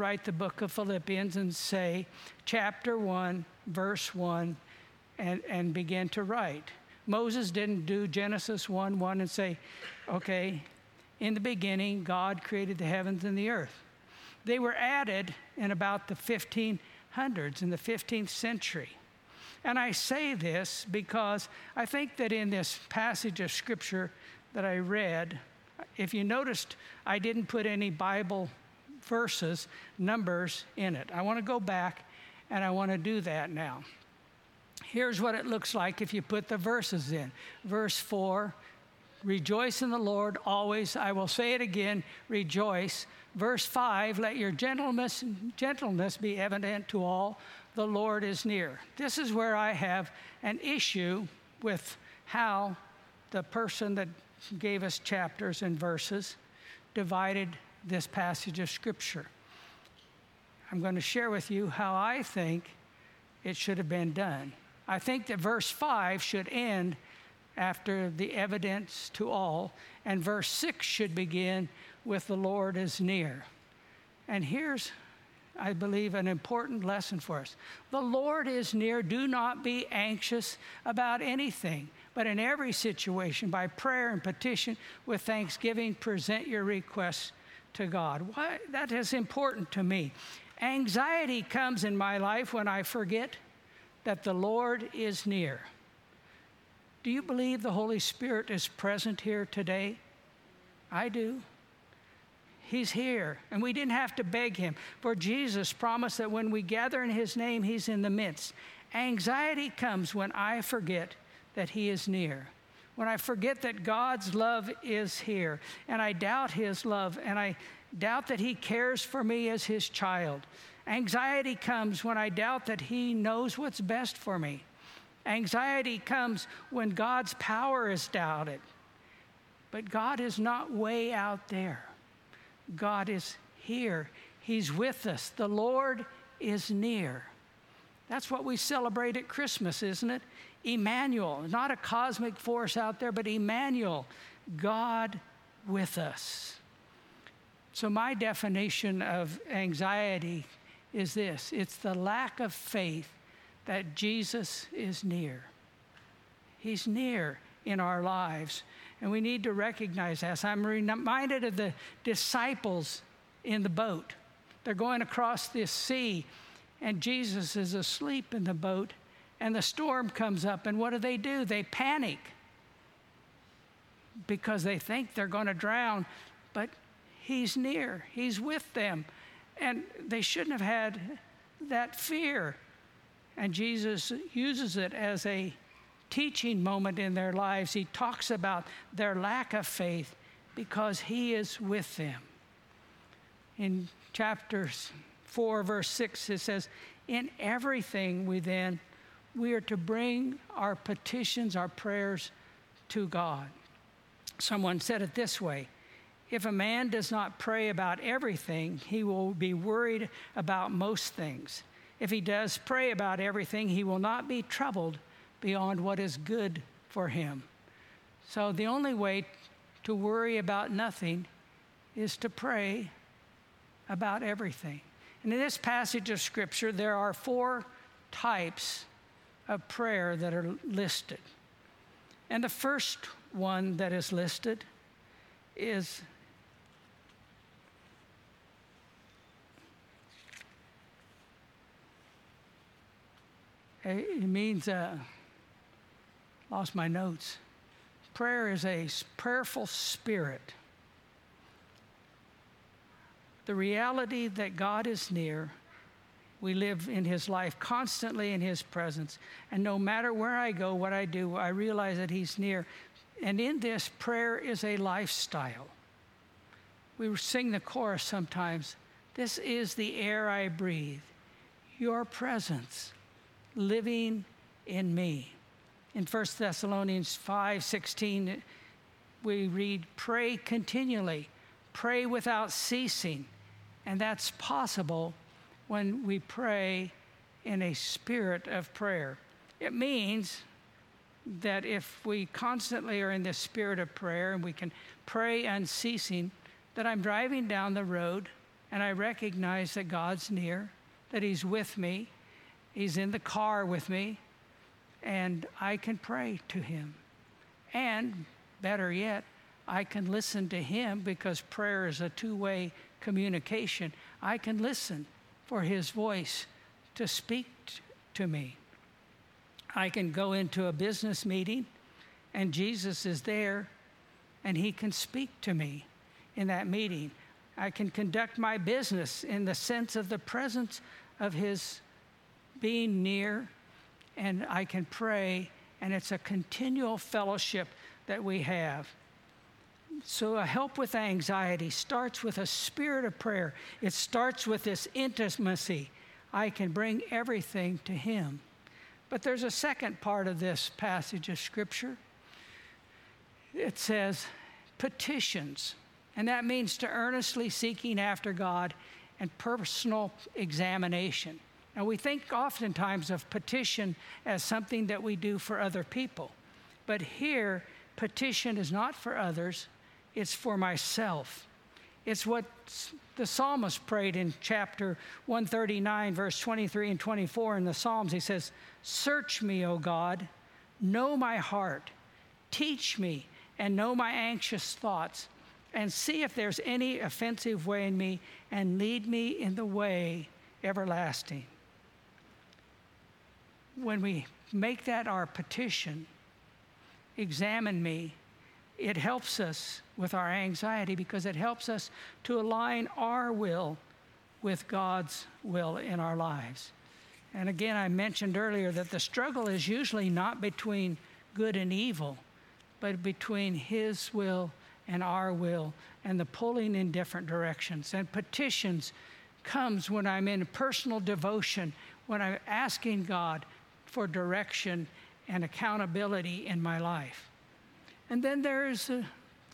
write the book of Philippians and say, chapter 1, verse 1, and, and begin to write. Moses didn't do Genesis 1 1 and say, okay, in the beginning, God created the heavens and the earth. They were added in about the 1500s, in the 15th century. And I say this because I think that in this passage of scripture that I read, if you noticed, I didn't put any Bible verses, numbers in it. I want to go back and I want to do that now. Here's what it looks like if you put the verses in. Verse 4 Rejoice in the Lord always. I will say it again, rejoice. Verse 5 Let your gentleness, gentleness be evident to all. The Lord is near. This is where I have an issue with how the person that gave us chapters and verses divided this passage of Scripture. I'm going to share with you how I think it should have been done. I think that verse 5 should end after the evidence to all, and verse 6 should begin with the Lord is near. And here's, I believe, an important lesson for us the Lord is near. Do not be anxious about anything, but in every situation, by prayer and petition with thanksgiving, present your requests to God. Why, that is important to me. Anxiety comes in my life when I forget that the Lord is near. Do you believe the Holy Spirit is present here today? I do. He's here, and we didn't have to beg him. For Jesus promised that when we gather in his name, he's in the midst. Anxiety comes when I forget that he is near when I forget that God's love is here, and I doubt His love, and I doubt that He cares for me as His child. Anxiety comes when I doubt that He knows what's best for me. Anxiety comes when God's power is doubted. But God is not way out there, God is here. He's with us. The Lord is near. That's what we celebrate at Christmas, isn't it? Emmanuel, not a cosmic force out there, but Emmanuel, God with us. So, my definition of anxiety is this it's the lack of faith that Jesus is near. He's near in our lives, and we need to recognize that. I'm reminded of the disciples in the boat. They're going across this sea, and Jesus is asleep in the boat, and the storm comes up, and what do they do? They panic because they think they're going to drown, but He's near, He's with them. And they shouldn't have had that fear. And Jesus uses it as a teaching moment in their lives. He talks about their lack of faith because He is with them. In chapter 4, verse 6, it says, In everything we then we are to bring our petitions, our prayers to God. Someone said it this way if a man does not pray about everything, he will be worried about most things. If he does pray about everything, he will not be troubled beyond what is good for him. So the only way to worry about nothing is to pray about everything. And in this passage of Scripture, there are four types of prayer that are listed. And the first one that is listed is it means uh, lost my notes prayer is a prayerful spirit the reality that god is near we live in His life, constantly in His presence. And no matter where I go, what I do, I realize that He's near. And in this, prayer is a lifestyle. We sing the chorus sometimes This is the air I breathe, your presence living in me. In 1 Thessalonians 5 16, we read, Pray continually, pray without ceasing. And that's possible when we pray in a spirit of prayer. It means that if we constantly are in the spirit of prayer and we can pray unceasing, that I'm driving down the road and I recognize that God's near, that He's with me, He's in the car with me, and I can pray to Him. And better yet, I can listen to Him because prayer is a two way communication. I can listen for His voice to speak to me. I can go into a business meeting and Jesus is there and He can speak to me in that meeting. I can conduct my business in the sense of the presence of His being near, and I can pray, and it's a continual fellowship that we have. So, a help with anxiety starts with a spirit of prayer. It starts with this intimacy. I can bring everything to Him. But there's a second part of this passage of Scripture. It says petitions. And that means to earnestly seeking after God and personal examination. Now, we think oftentimes of petition as something that we do for other people. But here, petition is not for others, it's for myself. It's what the psalmist prayed in chapter 139, verse 23 and 24 in the Psalms. He says, Search me, O God, know my heart, teach me, and know my anxious thoughts and see if there's any offensive way in me and lead me in the way everlasting. When we make that our petition, examine me, it helps us with our anxiety because it helps us to align our will with God's will in our lives. And again, I mentioned earlier that the struggle is usually not between good and evil, but between His will and our will and the pulling in different directions. And petitions comes when I'm in personal devotion, when I'm asking God for direction and accountability in my life. And then there's uh,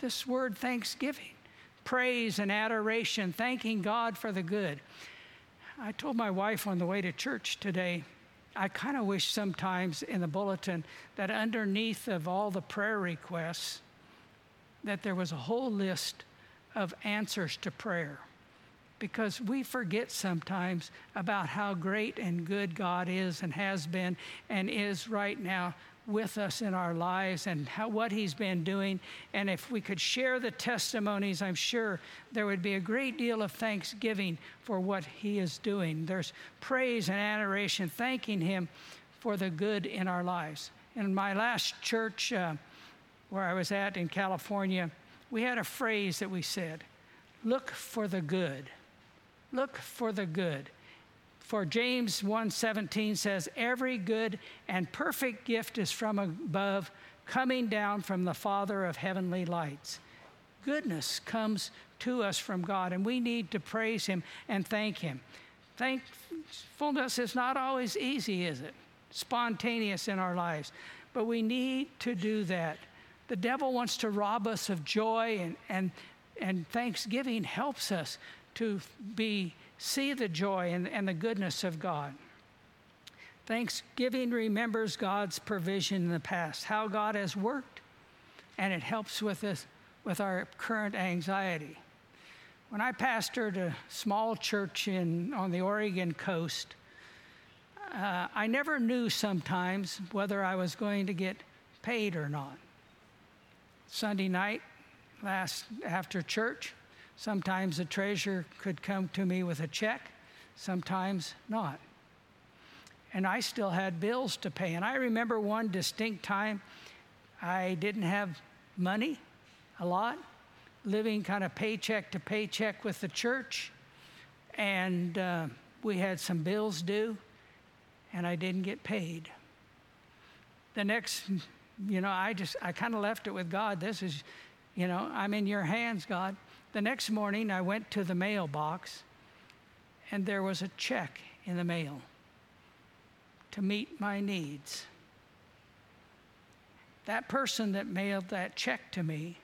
this word thanksgiving, praise and adoration, thanking God for the good. I told my wife on the way to church today, I kind of wish sometimes in the bulletin that underneath of all the prayer requests, that there was a whole list of answers to prayer because we forget sometimes about how great and good God is and has been and is right now with us in our lives and how, what He's been doing. And if we could share the testimonies, I'm sure there would be a great deal of thanksgiving for what He is doing. There's praise and adoration, thanking Him for the good in our lives. In my last church, uh, where I was at in California, we had a phrase that we said look for the good. Look for the good. For James 1:17 says every good and perfect gift is from above coming down from the Father of heavenly lights. Goodness comes to us from God and we need to praise him and thank him. Thankfulness is not always easy, is it? Spontaneous in our lives, but we need to do that the devil wants to rob us of joy, and, and, and thanksgiving helps us to be, see the joy and, and the goodness of God. Thanksgiving remembers God's provision in the past, how God has worked, and it helps with us with our current anxiety. When I pastored a small church in, on the Oregon coast, uh, I never knew sometimes whether I was going to get paid or not. Sunday night, last after church, sometimes the treasurer could come to me with a check, sometimes not. And I still had bills to pay. And I remember one distinct time I didn't have money a lot, living kind of paycheck to paycheck with the church. And uh, we had some bills due, and I didn't get paid. The next you know, I just, I kind of left it with God. This is, you know, I'm in your hands, God. The next morning, I went to the mailbox, and there was a check in the mail to meet my needs. That person that mailed that check to me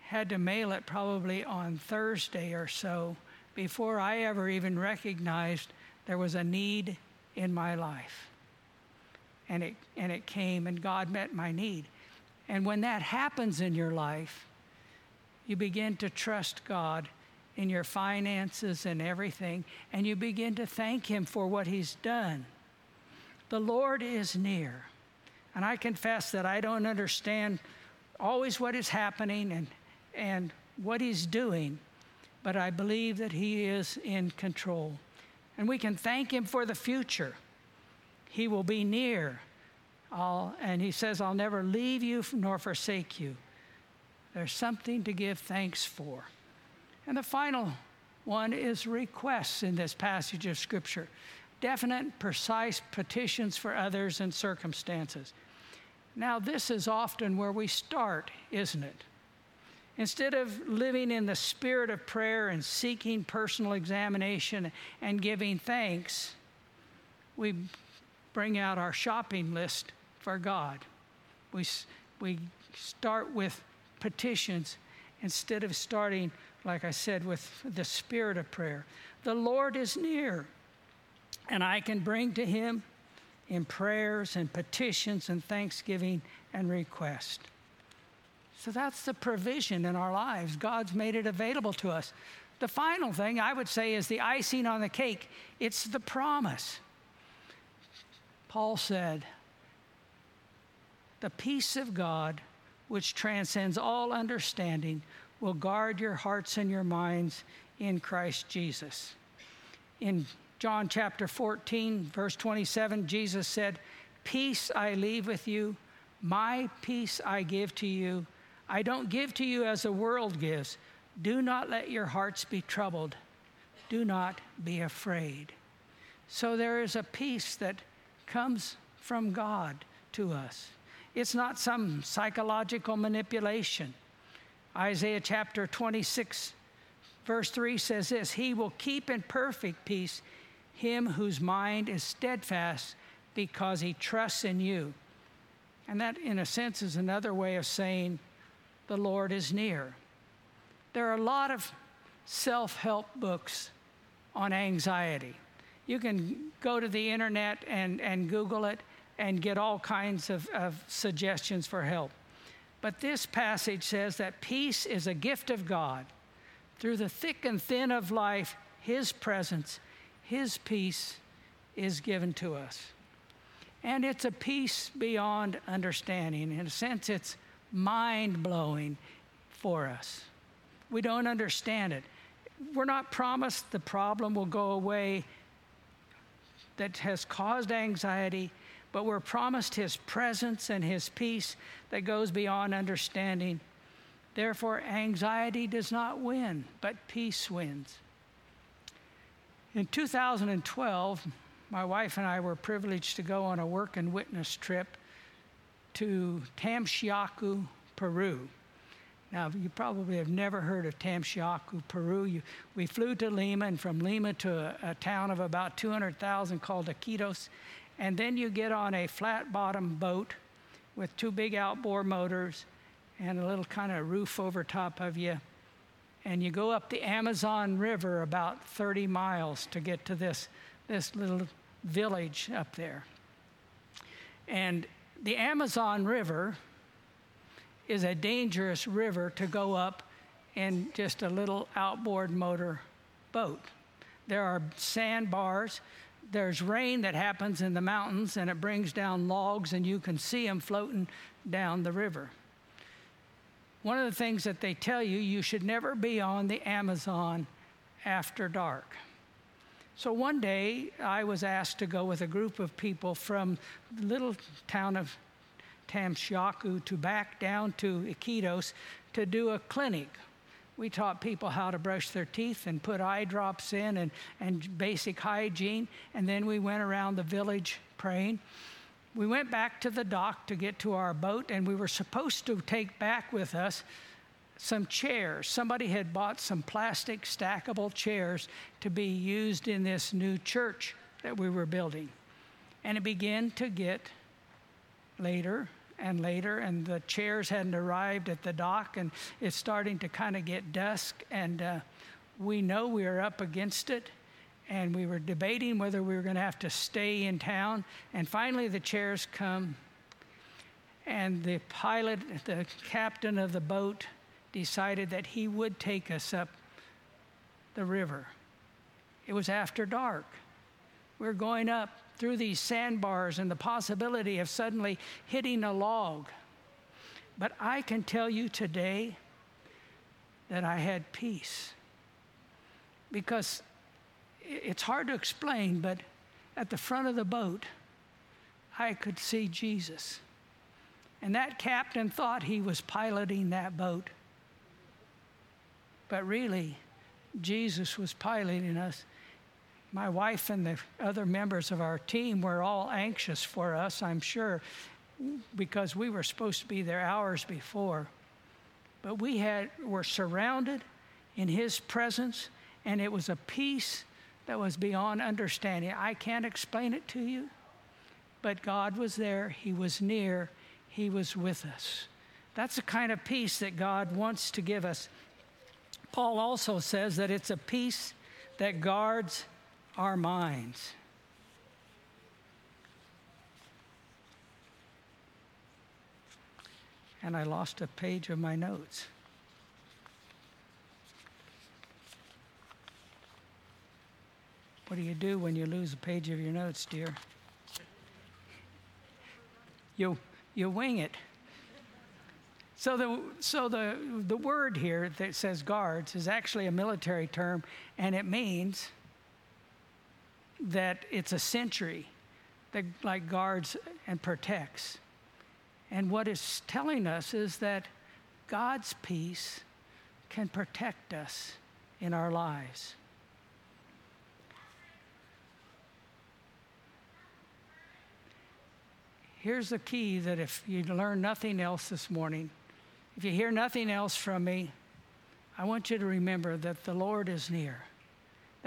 had to mail it probably on Thursday or so before I ever even recognized there was a need in my life and it, and it came, and God met my need. And when that happens in your life, you begin to trust God in your finances and everything, and you begin to thank Him for what He's done. The Lord is near. And I confess that I don't understand always what is happening and, and what He's doing, but I believe that He is in control. And we can thank Him for the future. He will be near. I'll, and He says, I'll never leave you nor forsake you. There's something to give thanks for. And the final one is requests in this passage of Scripture definite, precise petitions for others and circumstances. Now, this is often where we start, isn't it? Instead of living in the spirit of prayer and seeking personal examination and giving thanks, we bring out our shopping list for God. We, we start with petitions instead of starting, like I said, with the spirit of prayer. The Lord is near, and I can bring to Him in prayers and petitions and thanksgiving and request. So that's the provision in our lives. God's made it available to us. The final thing I would say is the icing on the cake it's the promise. Paul said, The peace of God, which transcends all understanding, will guard your hearts and your minds in Christ Jesus. In John chapter 14, verse 27, Jesus said, Peace I leave with you, my peace I give to you. I don't give to you as the world gives. Do not let your hearts be troubled. Do not be afraid. So there is a peace that comes from God to us. It's not some psychological manipulation. Isaiah chapter 26, verse 3 says this He will keep in perfect peace him whose mind is steadfast because he trusts in you. And that, in a sense, is another way of saying the Lord is near. There are a lot of self help books on anxiety. You can go to the internet and, and Google it and get all kinds of, of suggestions for help. But this passage says that peace is a gift of God. Through the thick and thin of life, His presence his peace is given to us. And it's a peace beyond understanding. In a sense, it's mind blowing for us. We don't understand it. We're not promised the problem will go away that has caused anxiety, but we're promised His presence and His peace that goes beyond understanding. Therefore, anxiety does not win, but peace wins. In 2012, my wife and I were privileged to go on a work and witness trip to Tamshiyacu, Peru. Now, you probably have never heard of Tamshiyacu, Peru. You, we flew to Lima, and from Lima to a, a town of about 200,000 called Iquitos. And then you get on a flat bottom boat with two big outboard motors and a little kind of roof over top of you and you go up the Amazon River about 30 miles to get to this, this little village up there. And the Amazon River is a dangerous river to go up in just a little outboard motor boat. There are sandbars. There's rain that happens in the mountains and it brings down logs, and you can see them floating down the river one of the things that they tell you, you should never be on the Amazon after dark. So one day I was asked to go with a group of people from the little town of Tamshiyacu to back down to Iquitos to do a clinic. We taught people how to brush their teeth and put eye drops in and, and basic hygiene. And then we went around the village praying we went back to the dock to get to our boat, and we were supposed to take back with us some chairs. Somebody had bought some plastic stackable chairs to be used in this new church that we were building. And it began to get later and later, and the chairs hadn't arrived at the dock, and it's starting to kind of get dusk, and uh, we know we are up against it and we were debating whether we were going to have to stay in town. And finally, the chairs come, and the pilot, the captain of the boat, decided that he would take us up the river. It was after dark. We're going up through these sandbars and the possibility of suddenly hitting a log. But I can tell you today that I had peace. Because it's hard to explain, but at the front of the boat, I could see Jesus. And that captain thought he was piloting that boat. But really, Jesus was piloting us. My wife and the other members of our team were all anxious for us, I'm sure, because we were supposed to be there hours before. But we had, were surrounded in His presence, and it was a peace that was beyond understanding. I can't explain it to you, but God was there, He was near, He was with us. That's the kind of peace that God wants to give us. Paul also says that it's a peace that guards our minds. And I lost a page of my notes. What do you do when you lose a page of your notes, dear? You, you wing it. So the, so the, the word here that says guards is actually a military term, and it means that it's a sentry that like guards and protects. And what it's telling us is that God's peace can protect us in our lives. Here's the key that if you learn nothing else this morning, if you hear nothing else from me, I want you to remember that the Lord is near.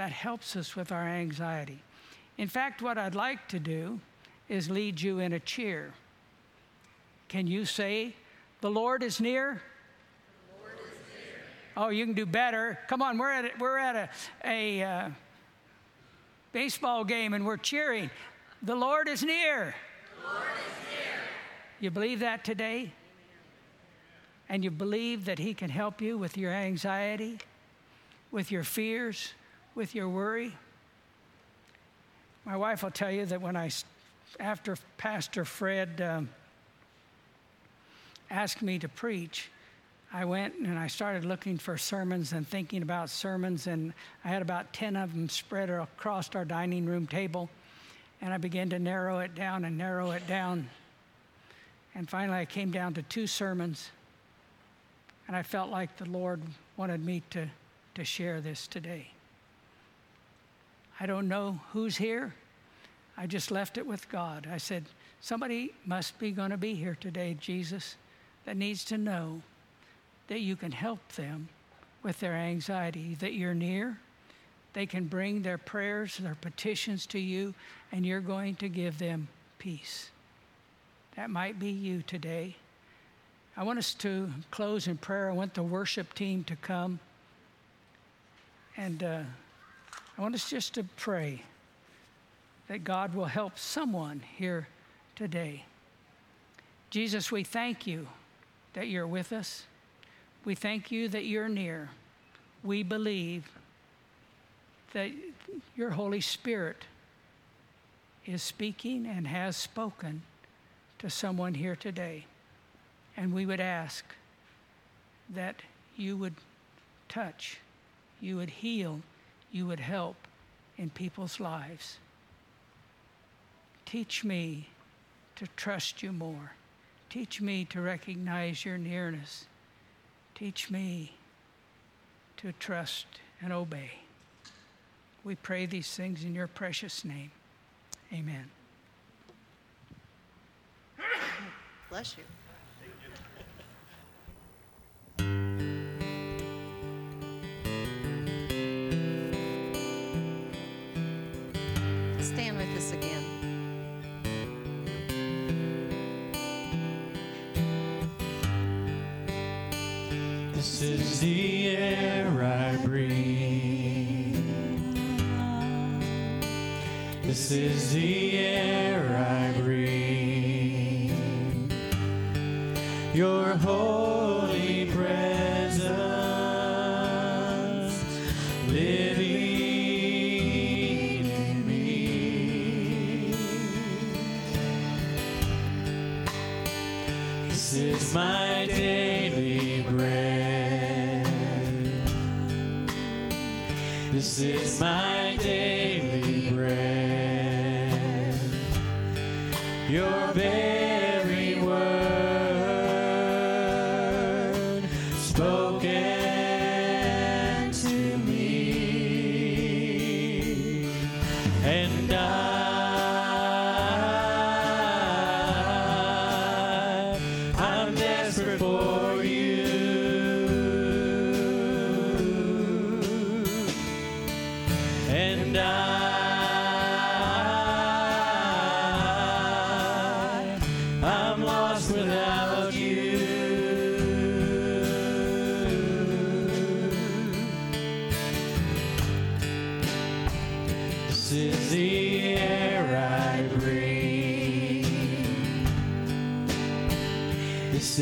That helps us with our anxiety. In fact, what I'd like to do is lead you in a cheer. Can you say, The Lord is near? Lord is near. Oh, you can do better. Come on, we're at a, we're at a, a uh, baseball game and we're cheering. The Lord is near. The Lord is near. You believe that today? and you believe that He can help you with your anxiety, with your fears, with your worry. My wife will tell you that when I, after Pastor Fred um, asked me to preach, I went and I started looking for sermons and thinking about sermons, and I had about 10 of them spread across our dining room table. And I began to narrow it down and narrow it down. And finally, I came down to two sermons and I felt like the Lord wanted me to, to share this today. I don't know who's here. I just left it with God. I said, Somebody must be going to be here today, Jesus, that needs to know that you can help them with their anxiety, that you're near. They can bring their prayers, their petitions to you, and you're going to give them peace. That might be you today. I want us to close in prayer. I want the worship team to come. And uh, I want us just to pray that God will help someone here today. Jesus, we thank you that you're with us. We thank you that you're near. We believe that your Holy Spirit is speaking and has spoken to someone here today. And we would ask that you would touch, you would heal, you would help in people's lives. Teach me to trust you more. Teach me to recognize your nearness. Teach me to trust and obey. We pray these things in your precious name. Amen. Bless you. This is the air I breathe. This is the air I breathe. Your holy Your very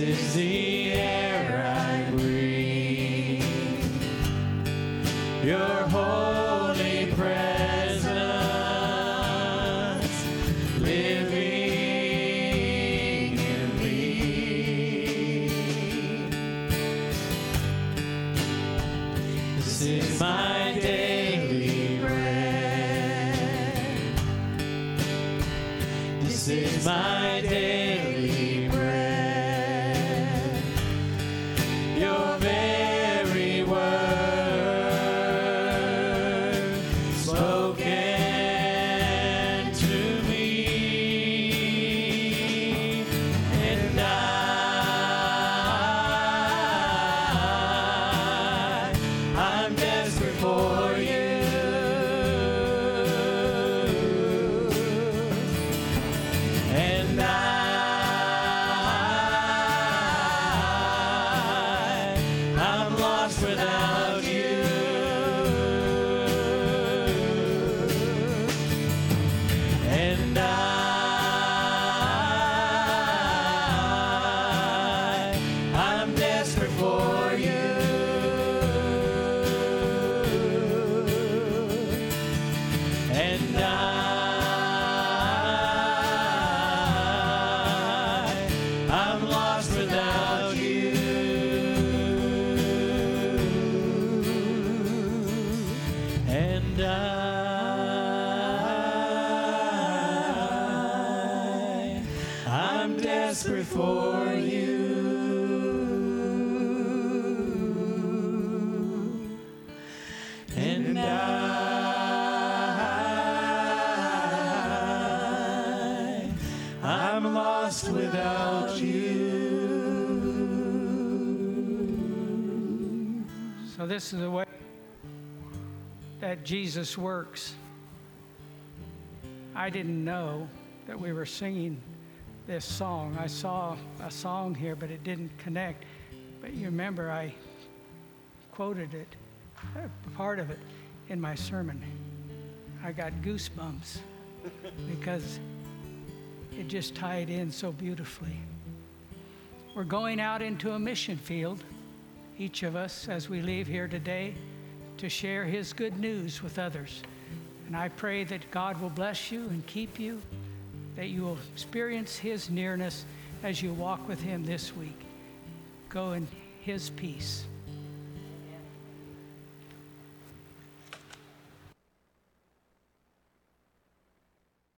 is the is the way that Jesus works. I didn't know that we were singing this song. I saw a song here, but it didn't connect. But you remember, I quoted it, a part of it, in my sermon. I got goosebumps because it just tied in so beautifully. We're going out into a mission field each of us as we leave here today to share his good news with others. And I pray that God will bless you and keep you, that you will experience his nearness as you walk with him this week. Go in his peace.